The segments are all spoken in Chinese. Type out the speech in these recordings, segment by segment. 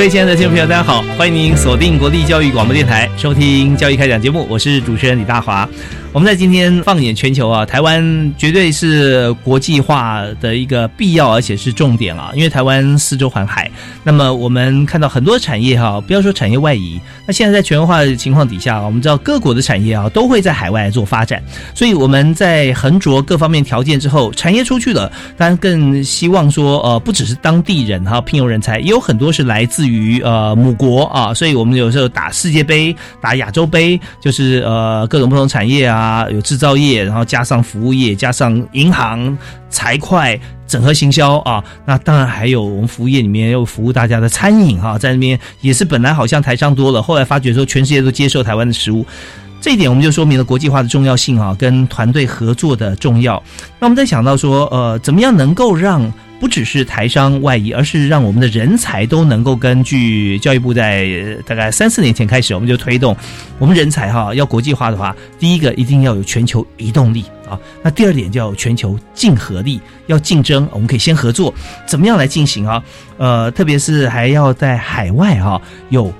各位亲爱的听众朋友，大家好，欢迎您锁定国立教育广播电台，收听《教育开讲》节目，我是主持人李大华。我们在今天放眼全球啊，台湾绝对是国际化的一个必要，而且是重点啊。因为台湾四周环海，那么我们看到很多产业哈，不要说产业外移，那现在在全球化的情况底下，我们知道各国的产业啊都会在海外做发展，所以我们在横着各方面条件之后，产业出去了，当然更希望说呃，不只是当地人哈聘用人才，也有很多是来自于呃母国啊，所以我们有时候打世界杯、打亚洲杯，就是呃各种不同产业啊。啊，有制造业，然后加上服务业，加上银行、财会、整合行销啊，那当然还有我们服务业里面又服务大家的餐饮哈，在那边也是本来好像台商多了，后来发觉说全世界都接受台湾的食物，这一点我们就说明了国际化的重要性啊，跟团队合作的重要。那我们在想到说，呃，怎么样能够让？不只是台商外移，而是让我们的人才都能够根据教育部在大概三四年前开始，我们就推动我们人才哈要国际化的话，第一个一定要有全球移动力啊，那第二点叫全球竞合力，要竞争，我们可以先合作，怎么样来进行啊？呃，特别是还要在海外哈有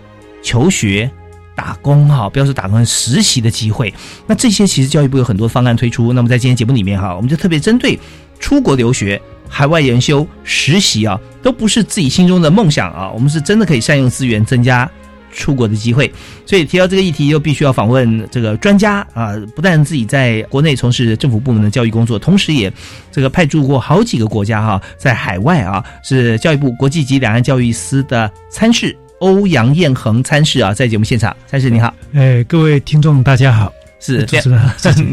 求学、打工哈，不要说打工实习的机会，那这些其实教育部有很多方案推出，那么在今天节目里面哈，我们就特别针对出国留学。海外研修、实习啊，都不是自己心中的梦想啊。我们是真的可以善用资源，增加出国的机会。所以提到这个议题，又必须要访问这个专家啊。不但自己在国内从事政府部门的教育工作，同时也这个派驻过好几个国家哈，在海外啊，是教育部国际及两岸教育司的参事欧阳彦恒参事啊，在节目现场。参事你好，哎，各位听众大家好。是主持人，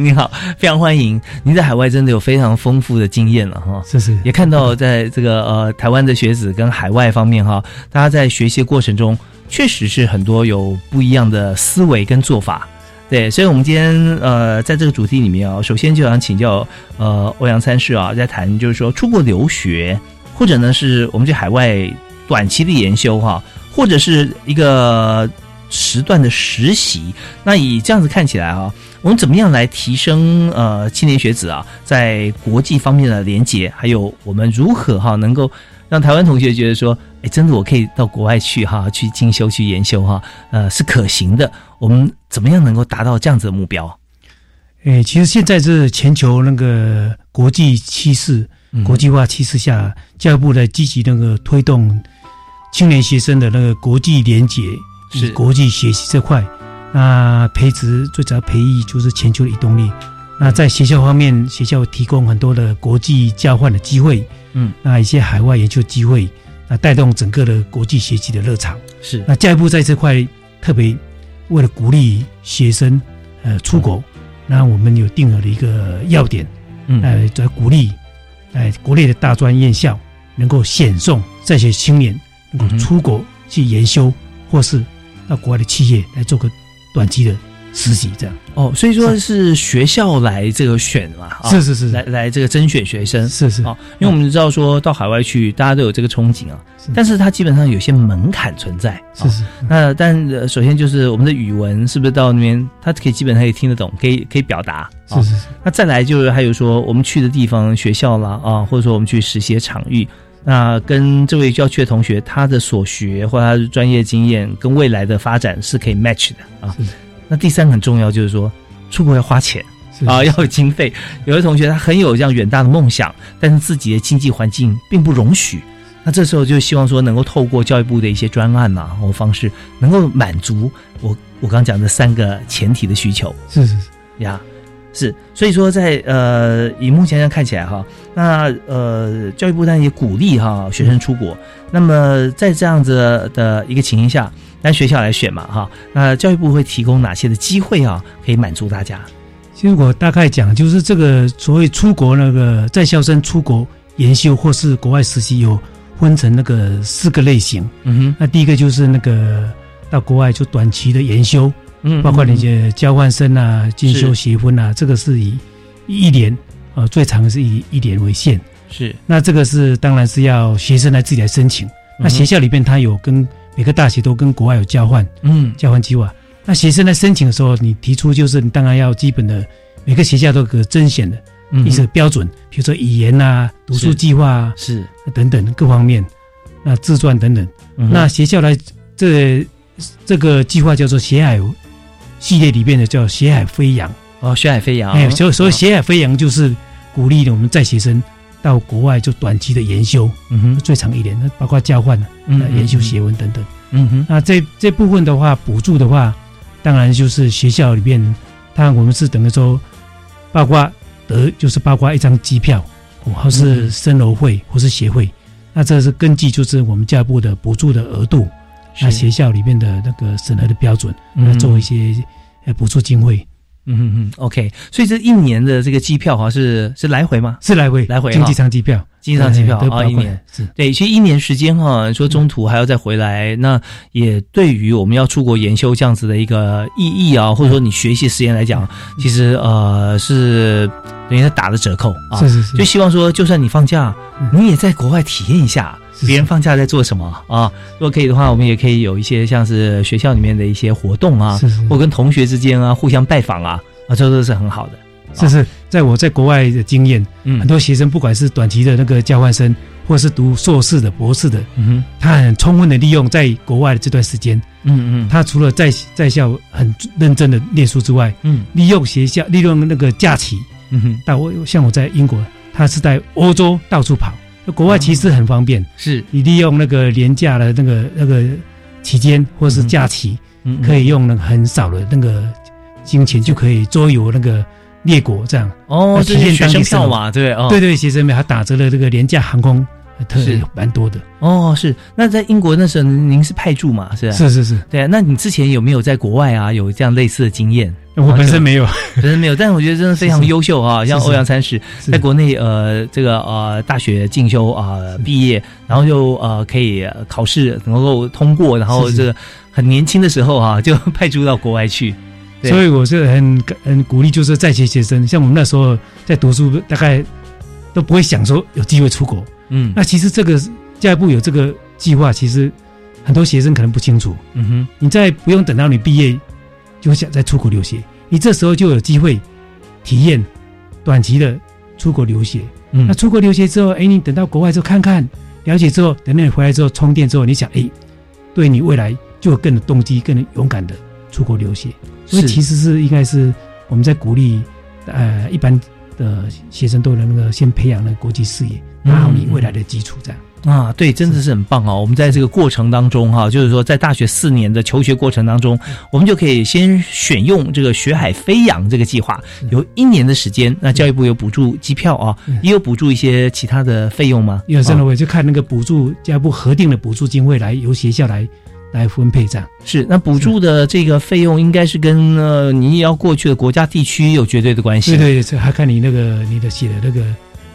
你 好，非常欢迎。您在海外真的有非常丰富的经验了哈，是是，也看到在这个呃台湾的学子跟海外方面哈，大家在学习过程中确实是很多有不一样的思维跟做法。对，所以我们今天呃在这个主题里面啊，首先就想请教呃欧阳参事啊，在谈就是说出国留学，或者呢是我们去海外短期的研修哈，或者是一个。时段的实习，那以这样子看起来啊，我们怎么样来提升呃青年学子啊在国际方面的连结，还有我们如何哈能够让台湾同学觉得说，哎，真的我可以到国外去哈去进修去研修哈，呃是可行的。我们怎么样能够达到这样子的目标？哎，其实现在是全球那个国际趋势、国际化趋势下，教育部在积极那个推动青年学生的那个国际连结。是。国际学习这块，那培植最主要培育就是全球的移动力。那在学校方面，学校提供很多的国际交换的机会，嗯，那一些海外研究机会，那带动整个的国际学习的热潮。是。那教育部在这块特别为了鼓励学生呃出国，那我们有定额的一个要点，嗯，呃，在鼓励哎国内的大专院校能够选送这些青年能够出国去研修，或是。到国外的企业来做个短期的实习，这样哦，所以说是学校来这个选嘛，是是是，来来这个甄选学生，是是啊，因为我们知道说到海外去，大家都有这个憧憬啊，但是它基本上有些门槛存在，是是。那但首先就是我们的语文是不是到那边，他可以基本上也听得懂，可以可以表达，是是是。那再来就是还有说我们去的地方学校啦啊，或者说我们去实习的场域。那跟这位要去的同学，他的所学或他的专业经验跟未来的发展是可以 match 的啊。那第三个很重要，就是说出国要花钱啊，要有经费。有的同学他很有这样远大的梦想，但是自己的经济环境并不容许。那这时候就希望说能够透过教育部的一些专案呐、或方式，能够满足我我刚讲的三个前提的需求是是是，呀。是，所以说在呃，以目前看起来哈，那呃，教育部当然也鼓励哈学生出国。那么在这样子的一个情形下，让学校来选嘛哈，那教育部会提供哪些的机会啊，可以满足大家？其实我大概讲，就是这个所谓出国那个在校生出国研修或是国外实习，有分成那个四个类型。嗯哼那第一个就是那个到国外就短期的研修，哼，嗯，包括那嗯些交换生啊、进修学分啊，这个是以一年呃最长是以一年为限。是那这个是当然是要学生来自己来申请。那学校里边它有跟每个大学都跟国外有交换嗯交换计划。那学生在申请的时候，你提出就是你当然要基本的每个学校都有个甄选的嗯一些标准，比如说语言啊、读书计划啊是等等各方面，那自传等等。嗯那学校来这这个计划叫做学海系列里面的叫学海飞扬，哦，学海飞扬，哎，所以所以哦。学海飞扬就是鼓励我们在学生到国外就短期的研修，嗯哼，最长一年，那包括交换、嗯呃研修学文等等。嗯哼，那这这部分的话，补助的话，当然就是学校里面，当然我们是等于说，包括得就是包括一张机票，哦或是生楼会或是协会，那这是根据就是我们教育部的补助的额度，那学校里面的那个审核的标准，嗯。来做一些呃补助经费，嗯嗯嗯，OK，所以这一年的这个机票哈是是来回吗？是来回来回经济舱机票，经济舱机票啊一年。是。对，其实一年时间哈，说中途还要再回来，那也对于我们要出国研修这样子的一个意义啊，或者说你学习时间来讲，其实呃是等于是打了折扣啊。是是是。就希望说，就算你放假，嗯。你也在国外体验一下是别人放假在做什么？啊。如果可以的话，我们也可以有一些像是学校里面的一些活动啊，是是或跟同学之间啊互相拜访啊，啊，这都是很好的。是是，在我在国外的经验，嗯。很多学生不管是短期的那个交换生，或是读硕士的、博士的，嗯他很充分的利用在国外的这段时间，嗯嗯。他除了在在校很认真的念书之外，嗯。利用学校利用那个假期嗯哼，到我像我在英国，他是在欧洲到处跑，那国外其实很方便，是。你利用那个廉价的那个那个期间或是假期，嗯可以用那个很少的那个金钱就可以周游那个列国这样。哦，那体验当地生活。票嘛，对哦，对对，学生们还打折了这个廉价航空，呃特是蛮多的。哦，是。那在英国那时候，您是派驻嘛？是吧？是是是，对啊。那你之前有没有在国外啊有这样类似的经验？我本身没有。本身没有，但是我觉得真的非常优秀啊！像欧阳三石在国内呃这个呃大学进修啊、毕业，然后就呃可以呃考试能够通过，然后这个很年轻的时候啊就派驻到国外去。对所以我是很很鼓励，就是在学学生，像我们那时候在读书，大概都不会想说有机会出国。嗯那其实这个教育部有这个计划，其实很多学生可能不清楚。嗯哼你在不用等到你毕业，就想再出国留学，你这时候就有机会体验短期的出国留学。嗯那出国留学之后，哎，你等到国外之后看看，了解之后，等你回来之后充电之后，你想，哎，对你未来就有更有动机、更勇敢的出国留学。所以其实是应该是我们在鼓励，呃，一般的学生都能够先培养了国际视野，嗯打好你未来的基础，这样。啊，对，真的是很棒哦！我们在这个过程当中哈、就是说在大学四年的求学过程当中，我们就可以先选用这个学海飞扬这个计划，有一年的时间。那教育部有补助机票啊，也有补助一些其他的费用吗？有真的啊我就看那个补助教育部核定的补助经费来由学校来来分配这样。是，那补助的这个费用应该是跟呃你要过去的国家地区有绝对的关系。对对，这还看你那个你的写的那个，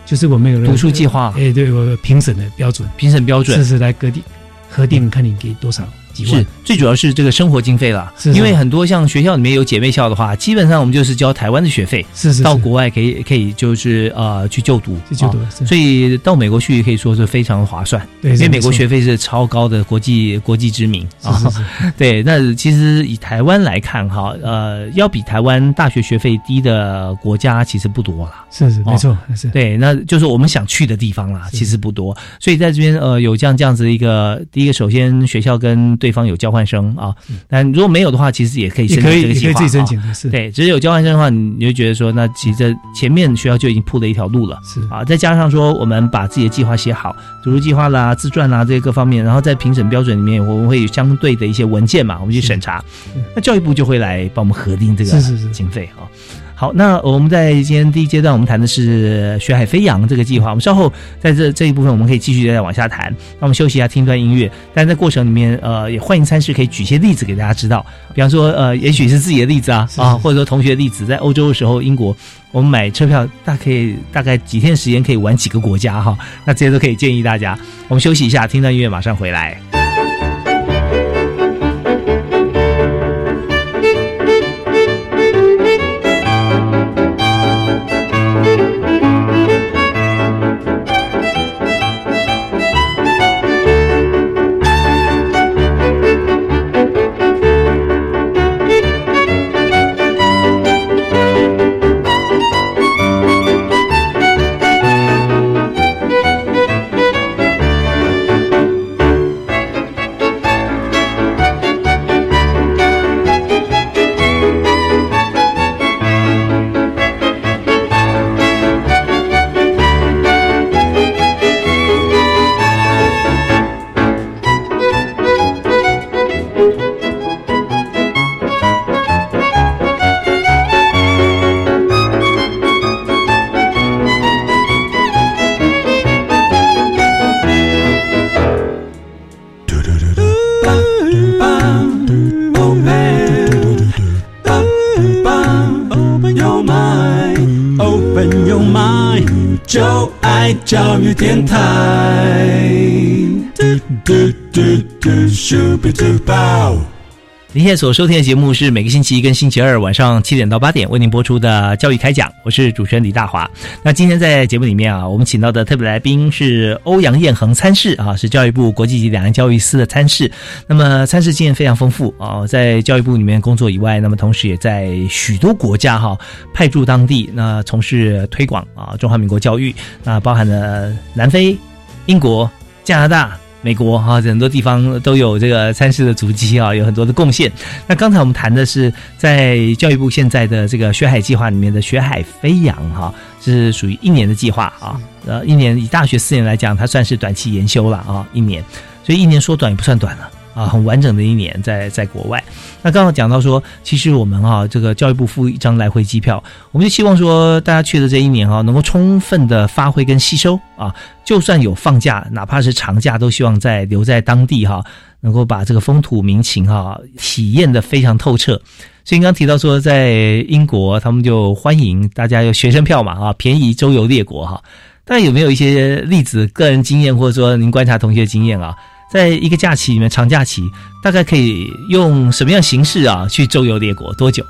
就是我们有那个读书计划。哎，对，我评审的标准，评审标准。这是来核定核定，看你给多少几万是。最主要是这个生活经费啦，是是因为很多像学校里面有姐妹校的话，基本上我们就是交台湾的学费，是是是到国外可以可以就是呃去就读，去就读所以到美国去可以说是非常划算，对，因为美国学费是超高的国际国际知名啊。对，那其实以台湾来看哈，呃，要比台湾大学学费低的国家其实不多啦。是是没错，是对，那就是我们想去的地方啦，其实不多。所以在这边呃有这样这样子一个，第一个首先学校跟对方有交换生啊。但如果没有的话，其实也可以申以请这个计划可以自己申啊请的是，对，只是有交换生的话，你就觉得说，那其实前面学校就已经铺了一条路了。是啊，再加上说我们把自己的计划写好，读书计划啦、自传啦这些各方面，然后在评审标准里面，我们会有相对的一些文件嘛，我们去审查，那教育部就会来帮我们核定这个是是是经费啊。好，那我们在今天第一阶段，我们谈的是学海飞扬这个计划。我们稍后在这这一部分，我们可以继续再往下谈。那我们休息一下，听一段音乐。但在过程里面，呃，也欢迎参事可以举一些例子给大家知道。比方说，呃，也许是自己的例子啊，啊，或者说同学的例子，在欧洲的时候，英国我们买车票大可以大概几天时间可以玩几个国家哈，那这些都可以建议大家。我们休息一下，听段音乐，马上回来。您现在所收听的节目是每个星期一跟星期二晚上七点到八点为您播出的教育开讲，我是主持人李大华。那今天在节目里面啊，我们请到的特别来宾是欧阳燕恒参事啊，是教育部国际及两岸教育司的参事。那么参事经验非常丰富啊，在教育部里面工作以外，那么同时也在许多国家哈、派驻当地，那从事推广啊中华民国教育，那包含了南非、英国、加拿大。美国哈、很多地方都有这个参事的足迹啊，有很多的贡献。那刚才我们谈的是在教育部现在的这个学海计划里面的学海飞扬哈、是属于一年的计划啊，呃，一年以大学四年来讲，它算是短期研修了啊，一年，所以一年说短也不算短了。啊，很完整的一年在在国外。那刚刚讲到说，其实我们啊，这个教育部付一张来回机票，我们就希望说，大家去的这一年哈、能够充分的发挥跟吸收啊，就算有放假，哪怕是长假，都希望在留在当地哈、能够把这个风土民情哈、体验的非常透彻。所以刚提到说，在英国他们就欢迎大家有学生票嘛啊，便宜周游列国哈。大家有没有一些例子、个人经验，或者说您观察同学经验啊？在一个假期里面，长假期大概可以用什么样形式啊去周游列国？多久？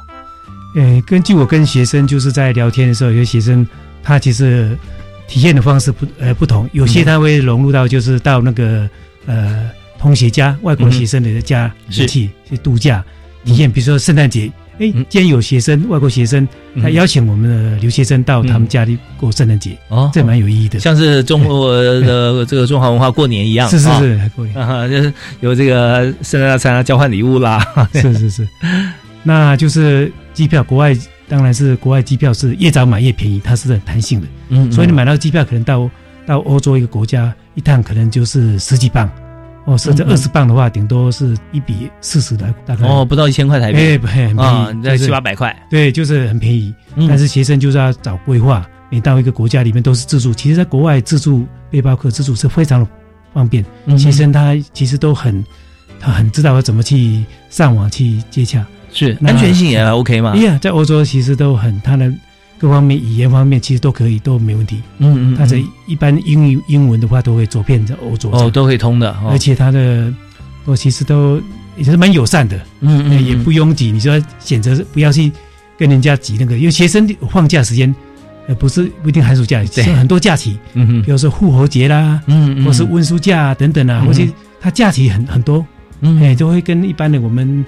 呃，根据我跟学生就是在聊天的时候，有些学生他其实体验的方式不呃不同，有些他会融入到就是到那个呃同学家外国学生的家嗯是里去去度假体验，比如说圣诞节，哎嗯，既然有学生外国学生，他邀请我们的留学生到他们家里过圣诞节，哦。这蛮有意义的。像是中国的这个中华文化过年一样，啊是是是，还可以。啊，就是有这个圣诞大餐啊，交换礼物啦，是是是，那就是机票，国外当然是国外机票是越早买越便宜，它是很弹性的，嗯。所以你买到机票可能到到欧洲一个国家一趟可能就是十几磅，哦，甚至二十磅的话，顶多是一比四十的大概。哦，不到一千块台币哎，不很便啊，七八百块，对，就是很便宜。嗯但是学生就是要找规划，你到一个国家里面都是自助，其实在国外自助背包客自助是非常的方便，嗯学生他其实都很他很知道要怎么去上网去接洽。是安全性也 OK 嘛？在欧洲其实都很，他的各方面语言方面其实都可以，都没问题。嗯嗯，他的嗯。一般英语英文的话都会走遍在欧洲哦都可以通的，哦。而且他的我其实都也是蛮友善的，嗯嗯也不拥挤。你说选择不要去跟人家挤那个，因为学生放假时间，呃，不是不一定寒暑假，对。是很多假期，嗯哼比如说复活节啦，嗯嗯，或是温书假啊等等啊，嗯或者他假期很很多，嗯。哎，都会跟一般的我们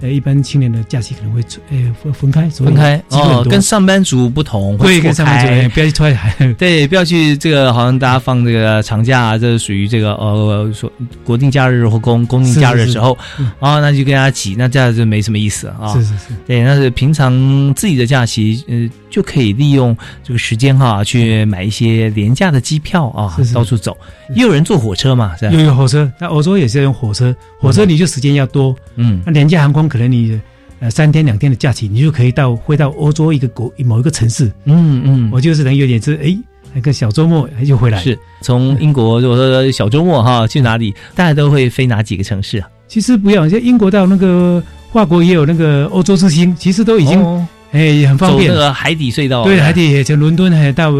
呃一般青年的假期可能会出呃分分开，分开哦，跟上班族不同，会对跟上班族哎不要去出来，对，不要去这个，好像大家放这个长假啊，这是属于这个呃说国定假日或公公定假日的时候啊，那就跟大家挤，那这样就没什么意思啊。是是是，对，那是平常自己的假期，呃，就可以利用这个时间哈，去买一些廉价的机票啊，是是。到处走。也有人坐火车嘛，是吧有？有火车，那欧洲也是要用火车，火车你就时间要多，嗯那廉价航空可能你呃三天两天的假期，你就可以到会到欧洲一个国某一个城市，嗯嗯，我就是能有点是哎，那个小周末就回来。是从英国，如果说小周末哈去哪里，大家都会飞哪几个城市啊？其实不要，像英国到那个法国也有那个欧洲之星，其实都已经哦哎很方便走那。个海底隧道，对，海底从伦敦还到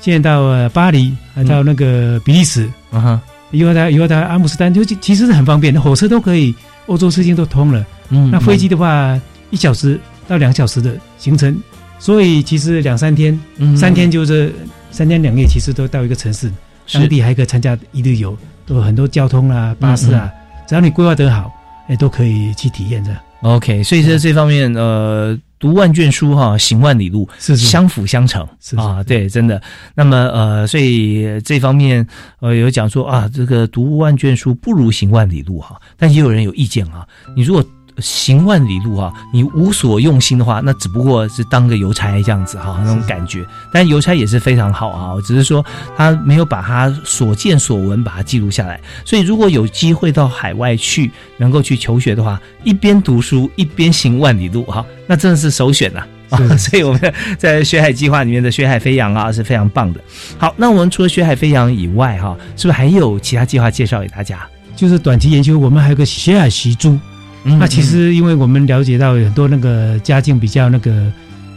现在到呃巴黎，还到那个比利时，嗯。哼，以后到以后到阿姆斯特丹，就其其实是很方便，火车都可以，欧洲之间都通了。嗯那飞机的话，一小时到两小时的行程，所以其实两三天，嗯三天就是三天两夜，其实都到一个城市，是。当地还可以参加一日游，都有很多交通啊、巴士啊，只要你规划得好，哎，都可以去体验的。OK，所以在这方面，呃，读万卷书哈，行万里路，是是。相辅相成。是是啊，对，真的。那么呃，所以这方面呃有讲说啊，这个读万卷书不如行万里路哈，但也有人有意见啊，你如果行万里路啊，你无所用心的话，那只不过是当个邮差这样子哈，那种感觉。但邮差也是非常好啊，只是说他没有把他所见所闻把它记录下来。所以如果有机会到海外去，能够去求学的话，一边读书一边行万里路哈，那真的是首选呐、啊。是 所以我们在学海计划里面的学海飞扬啊是非常棒的。好，那我们除了学海飞扬以外哈，是不是还有其他计划介绍给大家？就是短期研究，我们还有个学海习珠。嗯那其实因为我们了解到有很多那个家境比较那个，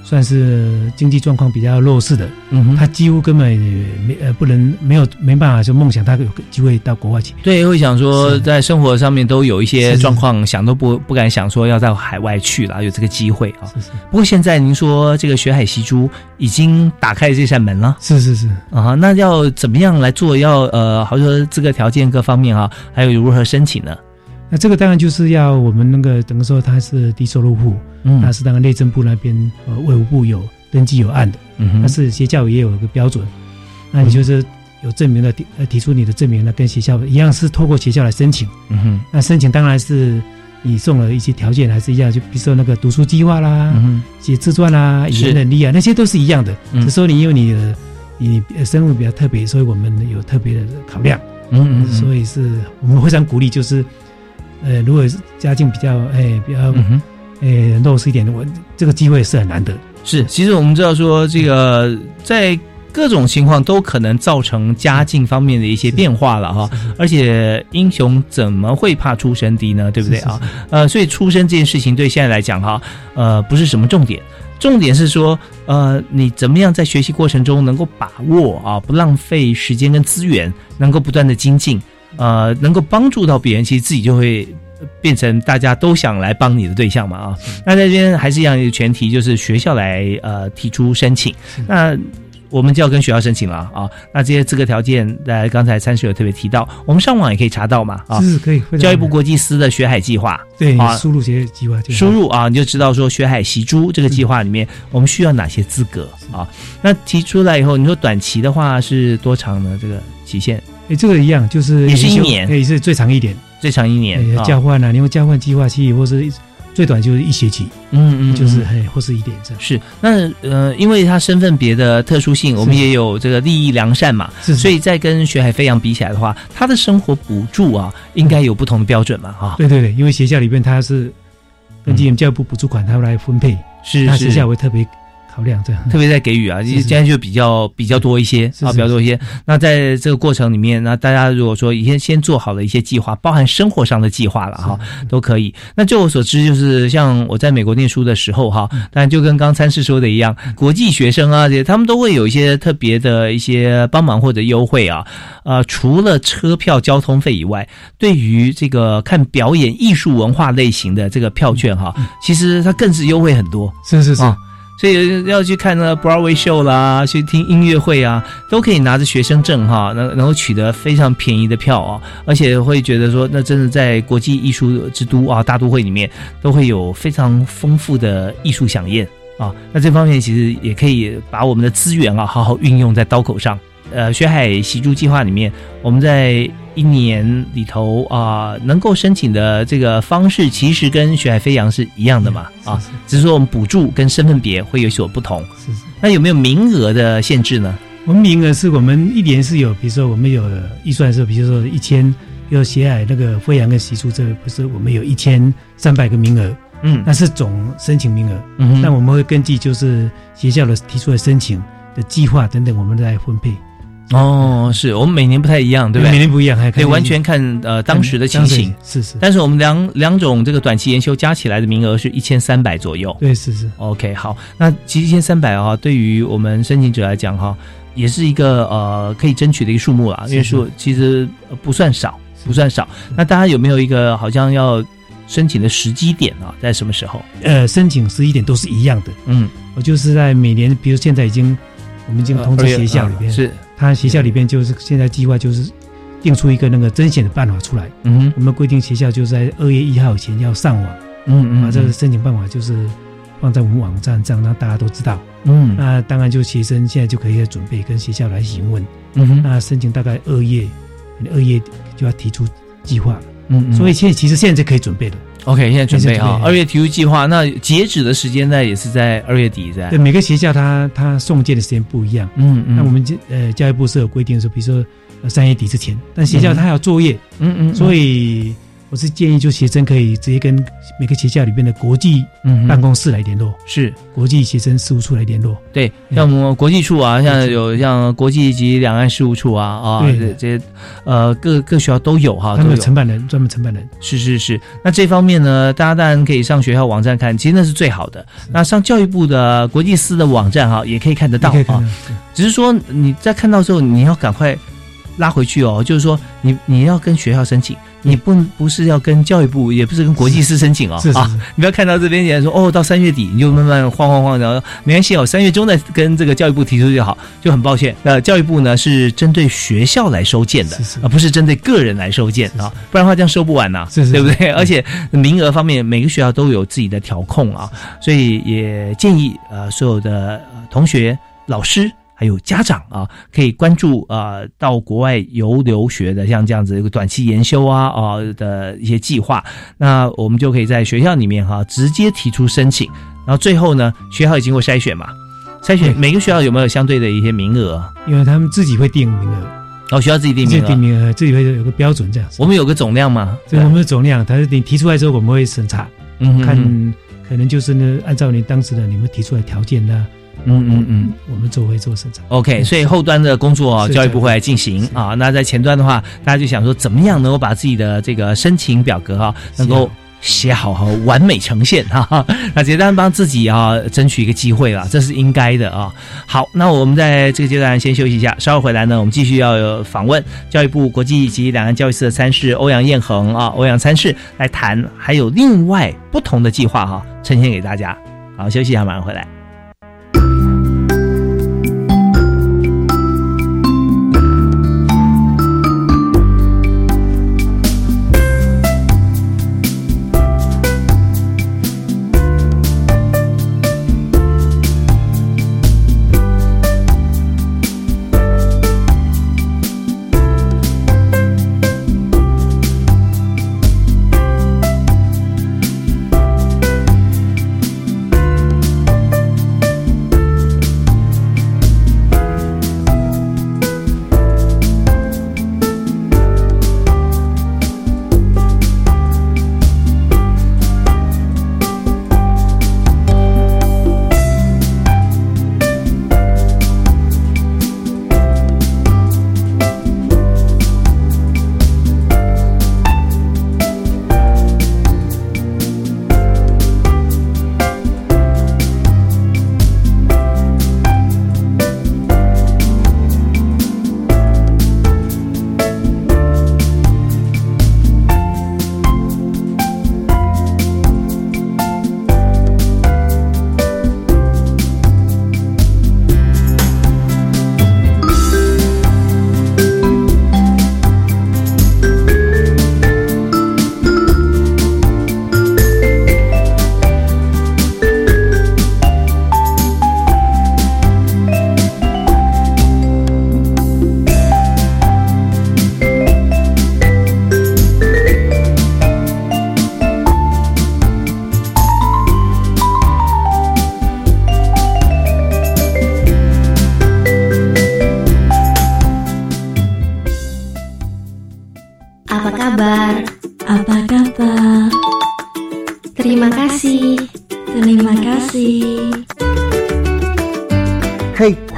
算是经济状况比较弱势的，嗯哼，他几乎根本没呃不能没有没办法就梦想他有机会到国外去。对，会想说在生活上面都有一些状况，想都不不敢想说要到海外去了，有这个机会啊。是是不过现在您说这个学海习珠已经打开这扇门了是是是，啊，那要怎么样来做？要呃，好像说资格条件各方面啊，还有如何申请呢？那这个当然就是要我们那个等于说他是低收入户，嗯那是当然内政部那边呃卫务部有登记有案的，嗯哼但是学校也有一个标准，那你就是有证明的提呃提出你的证明，那跟学校一样是透过学校来申请。嗯哼那申请当然是你送了一些条件，还是一样，就比如说那个读书计划啦、嗯哼写自传啦、语是言能力啊，那些都是一样的。嗯只是说你因为你的你呃身份比较特别，所以我们有特别的考量。嗯嗯嗯，所以是我们非常鼓励，就是呃，如果是家境比较哎比较嗯。哎弱势一点的，我这个机会是很难得。是，其实我们知道说，这个在各种情况都可能造成家境方面的一些变化了哈。而且英雄怎么会怕出身低呢？对不对啊？呃，所以出身这件事情对现在来讲哈，呃，不是什么重点，重点是说，呃，你怎么样在学习过程中能够把握啊，不浪费时间跟资源，能够不断的精进，呃，能够帮助到别人，其实自己就会。变成大家都想来帮你的对象嘛啊，那在这边还是一样一个前提，就是学校来呃提出申请，那我们就要跟学校申请了啊。那这些资格条件，呃，刚才参事有特别提到，我们上网也可以查到嘛啊。可以。教育部国际司的学海计划，对啊输入学计划就输入啊，你就知道说学海习珠这个计划里面，我们需要哪些资格啊？那提出来以后，你说短期的话是多长呢？这个期限哎，这个一样，就是也是一年。也是最长一点。最长一年交换啊，你用交换计划期，或是最短就是一学期，嗯嗯，就是嗯嘿或是一点这样。是。那呃，因为他身份别的特殊性，我们也有这个利益良善嘛，是，所以在跟学海飞扬比起来的话，他的生活补助啊，应该有不同的标准嘛，哈，对对对，因为学校里面他是根据教育部补助款，他会来分配，是那学校会特别考量这样。特别在给予啊，是是现在就比较比较多一些啊，比较多一些。那在这个过程里面，那大家如果说已经先做好了一些计划，包含生活上的计划了哈，都可以。那据我所知，就是像我在美国念书的时候哈，当然就跟刚参事说的一样，国际学生啊，这些他们都会有一些特别的一些帮忙或者优惠啊。呃，除了车票、交通费以外，对于这个看表演艺术文化类型的这个票券哈，其实它更是优惠很多。是是是，啊所以要去看那 Broadway show 啦，去听音乐会啊，都可以拿着学生证哈，能能够取得非常便宜的票啊，而且会觉得说，那真的在国际艺术之都啊大都会里面，都会有非常丰富的艺术飨宴啊。那这方面其实也可以把我们的资源啊好好运用在刀口上。呃，学海习珠计划里面，我们在一年里头啊、能够申请的这个方式，其实跟学海飞扬是一样的嘛啊，是是只是说我们补助跟身份别会有所不同。是是。那有没有名额的限制呢？我们名额是我们一年是有，比如说我们有预算是，比如说一千，有学海那个飞扬跟习珠，这个不是我们有一千三百个名额，嗯那是总申请名额。嗯哼那我们会根据就是学校的提出的申请的计划等等，我们来分配，哦，是我们每年不太一样，对不对？每年不一样，还可以，完全看呃当时的情形。是是，但是我们两两种这个短期研修加起来的名额是一千三百左右。对是是，OK，好，那其实一千三百啊，对于我们申请者来讲哈，也是一个呃可以争取的一个数目啦，因为是数其实呃不算少，不算少。那大家有没有一个好像要申请的时机点啊？在什么时候？呃，申请十一点都是一样的。嗯，我就是在每年，比如现在已经我们已经通知学校里边，呃是，他学校里边就是现在计划就是定出一个那个甄选的办法出来。嗯哼我们规定学校就是在二月一号以前要上网，嗯把这个申请办法就是放在我们网站上，让大家都知道。嗯那当然就学生现在就可以准备跟学校来询问。嗯哼那申请大概二月，二月就要提出计划了。嗯嗯，所以现在其实现在就可以准备了。OK，现在准备哈，现在准备。二月体育计划，那截止的时间呢也是在二月底，在。对，每个学校它它送件的时间不一样。嗯嗯，那我们这呃教育部是有规定说，比如说呃三月底之前，但学校它还有作业，嗯嗯，所以我是建议就学生可以直接跟每个学校里边的国际嗯办公室来联络，是。国际学生事务处来联络。对，像我们国际处啊，像有像国际及两岸事务处啊啊，对这这些呃各各学校都有哈，他们有承办人，专门承办人。是是是，那这方面呢，大家当然可以上学校网站看，其实那是最好的。那上教育部的国际司的网站哈，也可以看得到啊只是说你在看到之后，你要赶快拉回去哦，就是说你你要跟学校申请，你不不是要跟教育部，也不是跟国际司申请哦啊你不要看到这边人说哦，到三月底你就慢慢晃晃晃，然后没关系哦，三月中再跟这个教育部提出就好，就很抱歉，呃，教育部呢是针对学校来收件的，而不是针对个人来收件啊，不然的话这样收不完呐、是是对不对？而且名额方面，每个学校都有自己的调控啊，所以也建议呃所有的呃同学、老师。还有家长啊，可以关注呃到国外游留学的，像这样子一个短期研修啊啊、的一些计划，那我们就可以在学校里面哈、直接提出申请，然后最后呢，学校也经过筛选嘛，筛选每个学校有没有相对的一些名额，因为他们自己会定名额，然后学校自己定自己名额，定名额，自己会有个标准这样子。我们有个总量嘛，这是我们的总量，它是你提出来之后，我们会审查，嗯。哼看可能就是呢，按照你当时的你们提出来条件呢，嗯嗯嗯。我们就会做生产。OK，所以后端的工作教育部会来进行啊。那在前端的话，大家就想说，怎么样能够把自己的这个申请表格啊，能够写好和完美呈现哈、哈。那简单帮自己啊争取一个机会啦，这是应该的啊。好，那我们在这个阶段先休息一下，稍后回来呢，我们继续要有访问教育部国际及两岸教育司的参事欧阳彦恒啊，欧阳参事来谈，还有另外不同的计划哈、呈现给大家。好，休息一下，马上回来。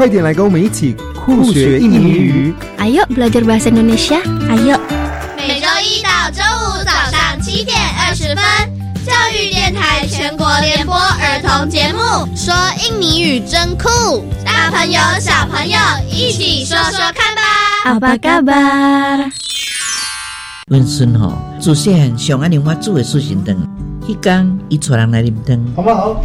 快点来跟我们一起酷学印尼语！Ayo belajar bahasa Indonesia. Ayo. 每周一到周五早上七点二十分，教育电台全国联播儿童节目，说印尼语真酷，大朋友小朋友一起说说看吧。Apa kabar? 阮孙吼，祖先上爱啉我煮的素心汤，迄天伊带人来啉汤。好不好？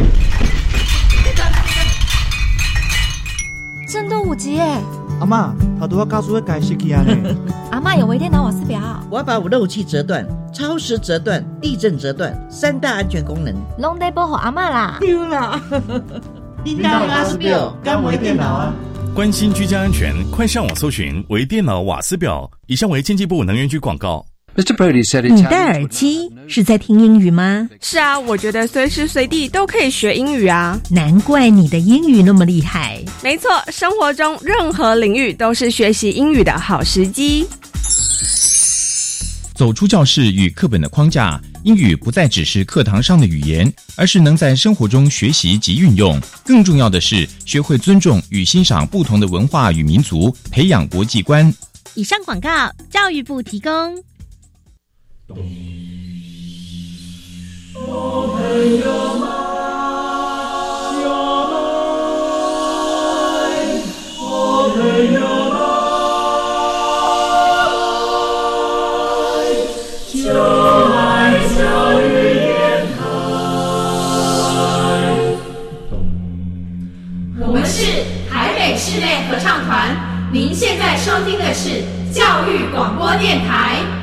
妈，他都要告诉我改时去啊呢。阿妈有微电脑瓦斯表，我要把我漏气折断、超时折断、地震折断三大安全功能。拢得保护阿妈啦。丢啦！叮当瓦斯表，干微电脑啊！关心居家安全，快上网搜寻微电脑瓦斯表。以上为经济部能源局广告。Mr. Brody said 你戴耳机是在听英语吗？是啊，我觉得随时随地都可以学英语啊。难怪你的英语那么厉害。没错，生活中任何领域都是学习英语的好时机。走出教室与课本的框架，英语不再只是课堂上的语言，而是能在生活中学习及运用。更重要的是，学会尊重与欣赏不同的文化与民族，培养国际观。以上广告，教育部提供。我们是台北室内合唱团，您现在收听的是教育广播电台。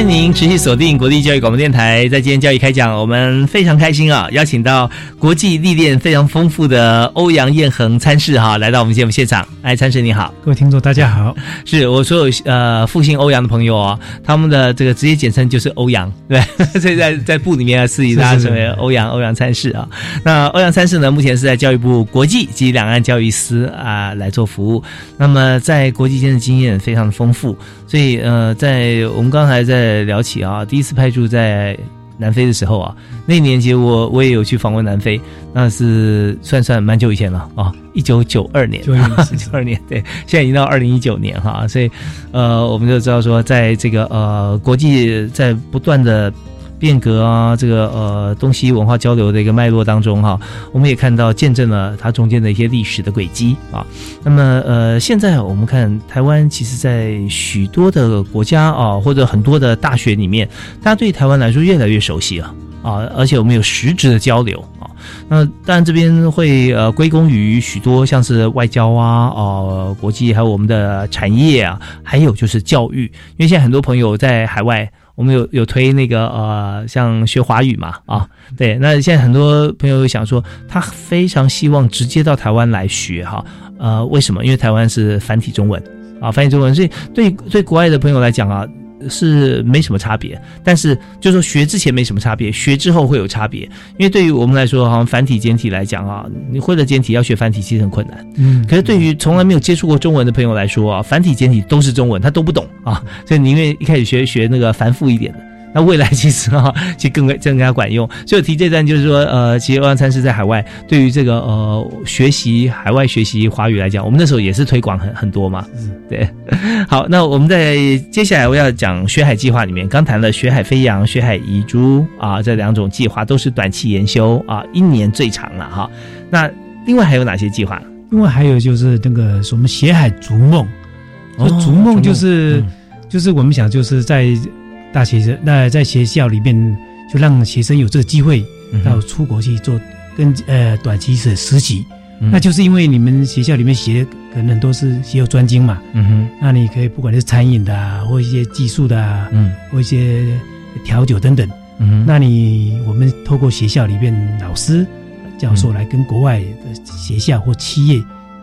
欢迎您持续锁定国立教育广播电台，在今天教育开讲，我们非常开心啊，邀请到国际历练非常丰富的欧阳彦恒参事哈，来到我们节目现场。哎，参事你好，各位听众大家好，是我所有呃复姓欧阳的朋友哦，他们的这个职业简称就是欧阳，对，所以在在部里面啊，赐予大家成为欧阳欧阳参事啊。那欧阳参事呢，目前是在教育部国际及两岸教育司啊来做服务，那么在国际间的经验非常的丰富，所以呃，在我们刚才在聊起啊，第一次派驻在南非的时候啊，那年其实我我也有去访问南非，那是算算蛮久以前了啊，一九九二年，九 二年，对，现在已经到二零一九年哈，所以呃，我们就知道说，在这个呃国际在不断的。变革啊，这个呃东西文化交流的一个脉络当中哈，我们也看到见证了它中间的一些历史的轨迹啊。那么呃，现在我们看台湾，其实在许多的国家啊，或者很多的大学里面，大家对台湾来说越来越熟悉了啊，而且我们有实质的交流啊。那当然这边会呃归功于许多像是外交啊、呃国际，还有我们的产业啊，还有就是教育，因为现在很多朋友在海外。我们有有推那个呃，像学华语嘛啊，对，那现在很多朋友想说，他非常希望直接到台湾来学哈，呃，为什么？因为台湾是繁体中文啊，繁体中文，所以对对国外的朋友来讲啊。是没什么差别，但是就说学之前没什么差别，学之后会有差别。因为对于我们来说，好像繁体简体来讲啊，你会了简体要学繁体其实很困难。嗯，可是对于从来没有接触过中文的朋友来说啊，繁体简体都是中文，他都不懂啊，所以宁愿一开始学学那个繁复一点的。那未来其实啊，其实更更加管用。所以我提这段就是说，呃，其实欧阳参是在海外，对于这个呃学习海外学习华语来讲，我们那时候也是推广很很多嘛。嗯，对。好，那我们在接下来我要讲学海计划里面，刚谈了学海飞扬、学海遗珠啊，这两种计划都是短期研修啊，一年最长了哈。那另外还有哪些计划？另外还有就是那个什么学海逐梦，哦逐梦就是、嗯就是我们想就是在大学生那在学校里面就让学生有这个机会嗯到出国去做跟呃短期的实习，嗯。那就是因为你们学校里面学可能很多是学有专精嘛，嗯哼，那你可以不管是餐饮的啊，或一些技术的啊，嗯，或一些调酒等等，嗯哼。那你我们透过学校里面老师、教授来跟国外的学校或企业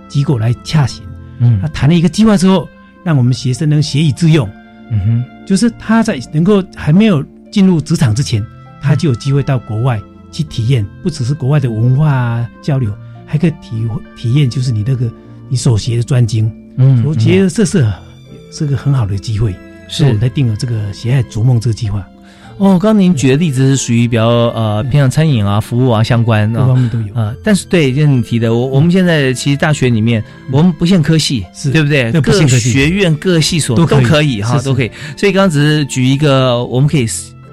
机构来洽询，嗯。他谈了一个计划之后，让我们学生能学以致用，嗯哼，就是他在能够还没有进入职场之前，他就有机会到国外去体验，不只是国外的文化啊交流，还可以体体验就是你那个你所学的专精。嗯我觉得这是是个很好的机会，是所以我们才定了这个“喜爱逐梦”这个计划。哦，刚刚您举的例子是属于比较呃偏向餐饮啊、服务啊相关各啊方面都有。呃，但是对，就是你提的，我我们现在其实大学里面，我们不限科系，是对不对？各学院、各系所都可以哈，都可以。所以刚刚只是举一个，我们可以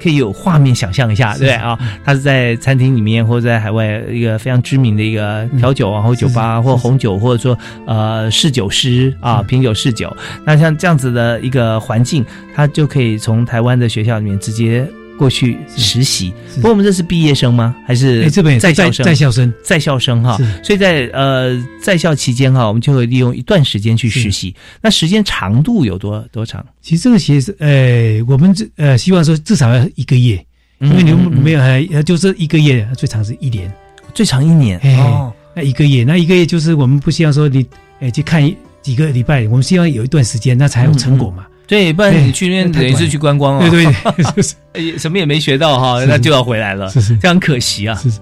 可以有画面想象一下，对不对啊？他是在餐厅里面或者在海外一个非常知名的一个调酒啊，或酒吧或红酒，或者说呃侍酒师啊，品酒侍酒。那像这样子的一个环境，他就可以从台湾的学校里面直接。过去实习，不过我们这是毕业生吗？还是哎这边也在校生？在在校生，在校生哈。所以在呃在校期间哈，我们就会利用一段时间去实习。那时间长度有多多长？其实这个其实，呃，我们这呃希望说至少要一个月，因为你嗯嗯没有还呃就是一个月，最长是一年，最长一年哎哦。那一个月，那一个月就是我们不希望说你哎去看几个礼拜，我们希望有一段时间，那才有成果嘛。对，不然你去那边等于是去观光啊。对对，就 是哎什么也没学到哈，那就要回来了，是是。这样可惜啊。是是。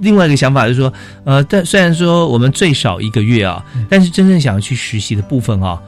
另外一个想法就是说，呃，但虽然说我们最少一个月啊，嗯。但是真正想要去实习的部分啊，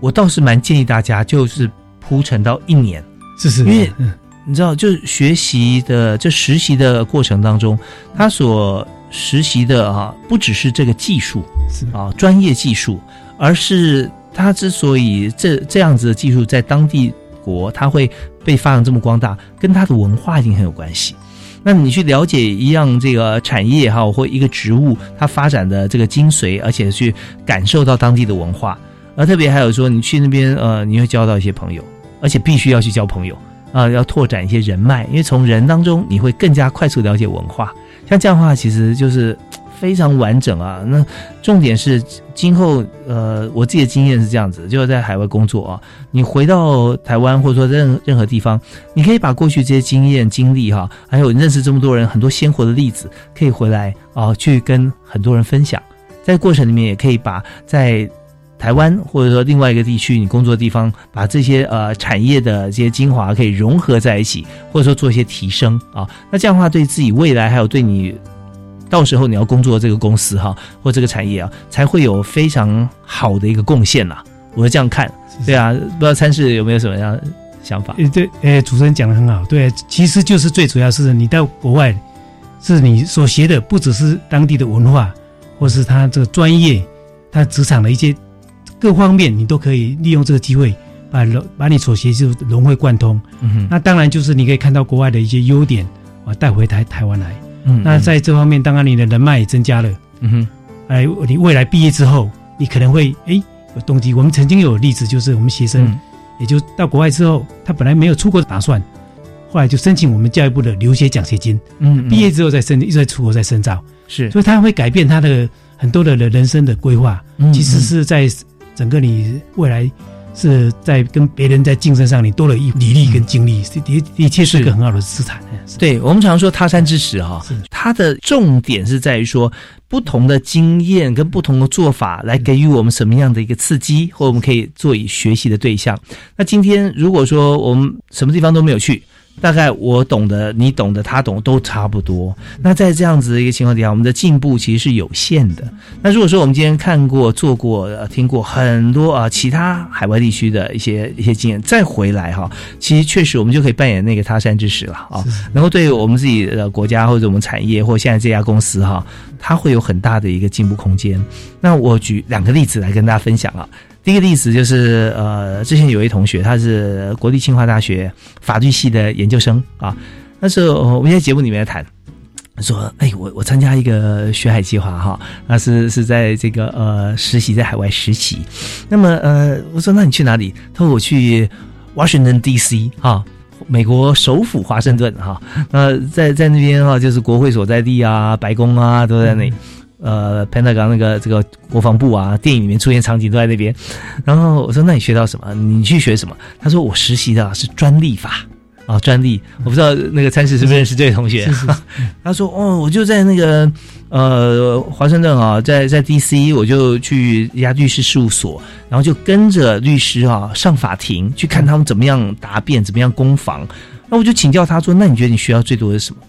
我倒是蛮建议大家就是铺陈到一年，是是，因为嗯。你知道，就是学习的这实习的过程当中，他所实习的啊，不只是这个技术是。啊专业技术，而是他之所以这这样子的技术在当地国，它会被发扬这么光大，跟他的文化一定很有关系。那你去了解一样这个产业哈，或一个植物它发展的这个精髓，而且去感受到当地的文化，而特别还有说，你去那边呃，你会交到一些朋友，而且必须要去交朋友啊、要拓展一些人脉，因为从人当中你会更加快速了解文化。像这样的话，其实就是非常完整啊。那重点是今后呃，我自己的经验是这样子，就是在海外工作啊，你回到台湾或者说任任何地方，你可以把过去这些经验经历哈、还有认识这么多人很多鲜活的例子，可以回来啊、去跟很多人分享。在过程里面，也可以把在台湾或者说另外一个地区你工作的地方，把这些呃产业的这些精华可以融合在一起，或者说做一些提升啊。那这样的话，对自己未来还有对你到时候你要工作这个公司哈，或这个产业啊，才会有非常好的一个贡献啦。我是这样看，对啊，不知道参事有没有什么样想法？呃，对，呃，主持人讲的很好，对，其实就是最主要是你到国外，是你所学的不只是当地的文化，或是他这个专业，他职场的一些各方面，你都可以利用这个机会把融把你所学就融会贯通。嗯哼，那当然就是你可以看到国外的一些优点啊，带回台台湾来。嗯那在这方面，当然你的人脉也增加了。嗯哼，哎，你未来毕业之后，你可能会哎有动机。我们曾经有例子，就是我们学生、嗯也就到国外之后，他本来没有出国的打算，后来就申请我们教育部的留学奖学金。嗯嗯毕业之后再申，一直在出国再深造，是，所以他会改变他的很多的人生的规划。嗯其实是在整个你未来是在跟别人在竞争上，你多了一履历跟经历，是的的确是个很好的资产。对我们常说他山之石哈，它的重点是在于说不同的经验跟不同的做法来给予我们什么样的一个刺激，或我们可以做以学习的对象。那今天如果说我们什么地方都没有去。大概我懂得，你懂得，他懂都差不多。那在这样子的一个情况底下，我们的进步其实是有限的。那如果说我们今天看过、做过、呃、听过很多啊、其他海外地区的一些一些经验，再回来哈，其实确实我们就可以扮演那个他山之石了啊，能够对我们自己的国家或者我们产业或现在这家公司哈，它会有很大的一个进步空间。那我举两个例子来跟大家分享啊。第一个例子就是，呃，之前有一同学，他是国立清华大学法律系的研究生啊。那时候我们在节目里面谈，说，哎，我我参加一个学海计划哈，那是是在这个呃实习，在海外实习。那么呃，我说那你去哪里？他说我去 Washington D.C. 哈。美国首府华盛顿哈，呃，在在那边哈，就是国会所在地啊，白宫啊，都在那里。呃，Pentagon 那个这个国防部啊，电影里面出现场景都在那边。然后我说：“那你学到什么？你去学什么？”他说：“我实习的是专利法。”啊专利。我不知道那个参事是不是认识这位同学？他说哦，我就在那个呃华盛顿啊，在在 D.C. 我就去一家律师事务所，然后就跟着律师啊上法庭去看他们怎么样答辩，怎么样攻防。那我就请教他说，那你觉得你学到最多的是什么？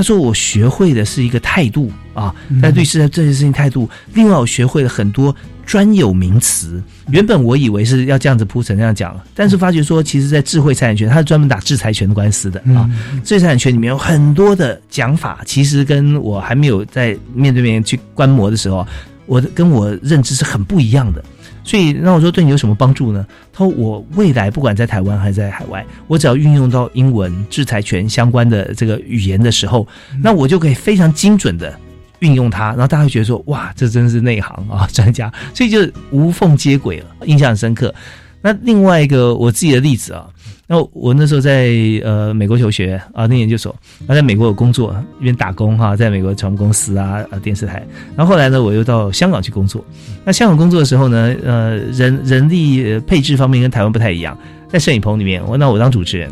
他说我学会的是一个态度啊，在律师的这件事情态度。另外，我学会了很多专有名词。原本我以为是要这样子铺陈这样讲，但是发觉说，其实，在智慧财产权，它是专门打制裁权的官司的啊。智慧财产权里面有很多的讲法，其实跟我还没有在面对面去观摩的时候，我的跟我认知是很不一样的。所以，那我说对你有什么帮助呢？他说我未来不管在台湾还是在海外，我只要运用到英文制裁权相关的这个语言的时候，那我就可以非常精准的运用它，然后大家会觉得说，哇，这真是内行啊，专家，所以就无缝接轨了，印象很深刻。那另外一个我自己的例子啊。那我那时候在呃美国求学啊，念研究所，啊在美国有工作，一边打工哈，在美国传媒公司啊，啊电视台。然后后来呢，我又到香港去工作。那香港工作的时候呢，呃人人力配置方面跟台湾不太一样，在摄影棚里面，我那我当主持人。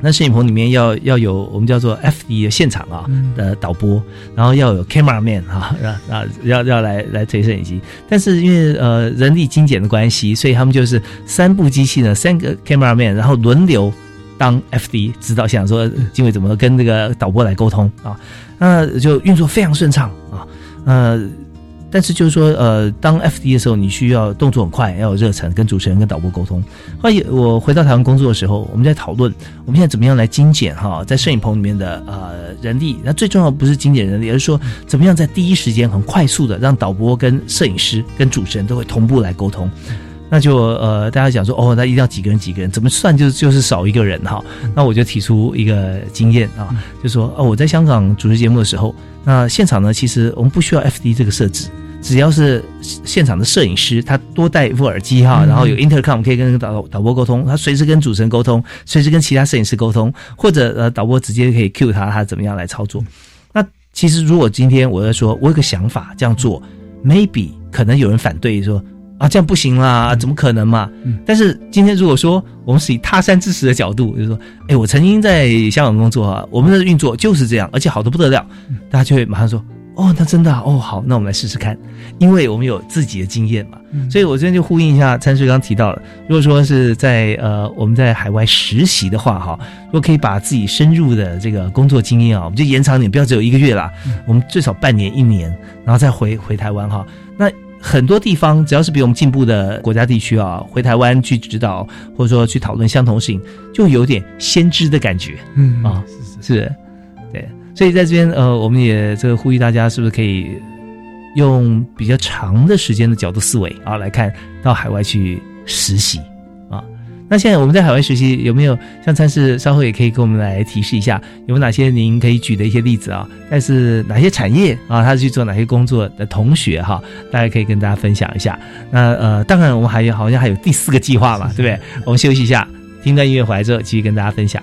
那摄影棚里面要要有我们叫做 F D 的现场啊的导播，然后要有 camera man 啊，啊要要来来推摄影机。但是因为呃人力精简的关系，所以他们就是三部机器呢，三个 camera man，然后轮流当 F D 指导，想说经纬怎么跟这个导播来沟通啊，那就运作非常顺畅啊，呃。但是就是说，呃，当 F D 的时候，你需要动作很快，要有热忱，跟主持人、跟导播沟通。后来我回到台湾工作的时候，我们在讨论，我们现在怎么样来精简哈，在摄影棚里面的呃人力。那最重要不是精简人力，而是说怎么样在第一时间很快速的让导播、跟摄影师、跟主持人都会同步来沟通。那就呃，大家讲说，哦，那一定要几个人几个人，怎么算就就是少一个人哈。那我就提出一个经验啊，就说哦，我在香港主持节目的时候。那现场呢？其实我们不需要 F D 这个设置，只要是现场的摄影师，他多戴一副耳机哈，然后有 intercom 可以跟导导播沟通，他随时跟主持人沟通，随时跟其他摄影师沟通，或者呃导播直接可以 cue 他，他怎么样来操作。那其实如果今天我在说，我有个想法这样做，maybe 可能有人反对说啊这样不行啦，怎么可能嘛？但是今天如果说我们是以他山之石的角度，就是说，哎，我曾经在香港工作啊，我们的运作就是这样，而且好的不得了，大家就会马上说，哦，那真的哦，好，那我们来试试看，因为我们有自己的经验嘛。所以我这边就呼应一下参事刚提到了，如果说是在呃我们在海外实习的话，哈，如果可以把自己深入的这个工作经验啊，我们就延长点，不要只有一个月啦，我们最少半年一年，然后再回回台湾哈，那。很多地方只要是比我们进步的国家地区啊，回台湾去指导或者说去讨论相同性，就有点先知的感觉，嗯啊，是。是，对，所以在这边呃，我们也这个呼吁大家，是不是可以用比较长的时间的角度思维啊，来看到海外去实习。那现在我们在海外学习有没有像参事稍后也可以给我们来提示一下，有没有哪些您可以举的一些例子啊？但是哪些产业啊，他去做哪些工作的同学哈，大家可以跟大家分享一下。那呃，当然我们还有好像还有第四个计划嘛，对不对？我们休息一下，听段音乐回来之后，继续跟大家分享。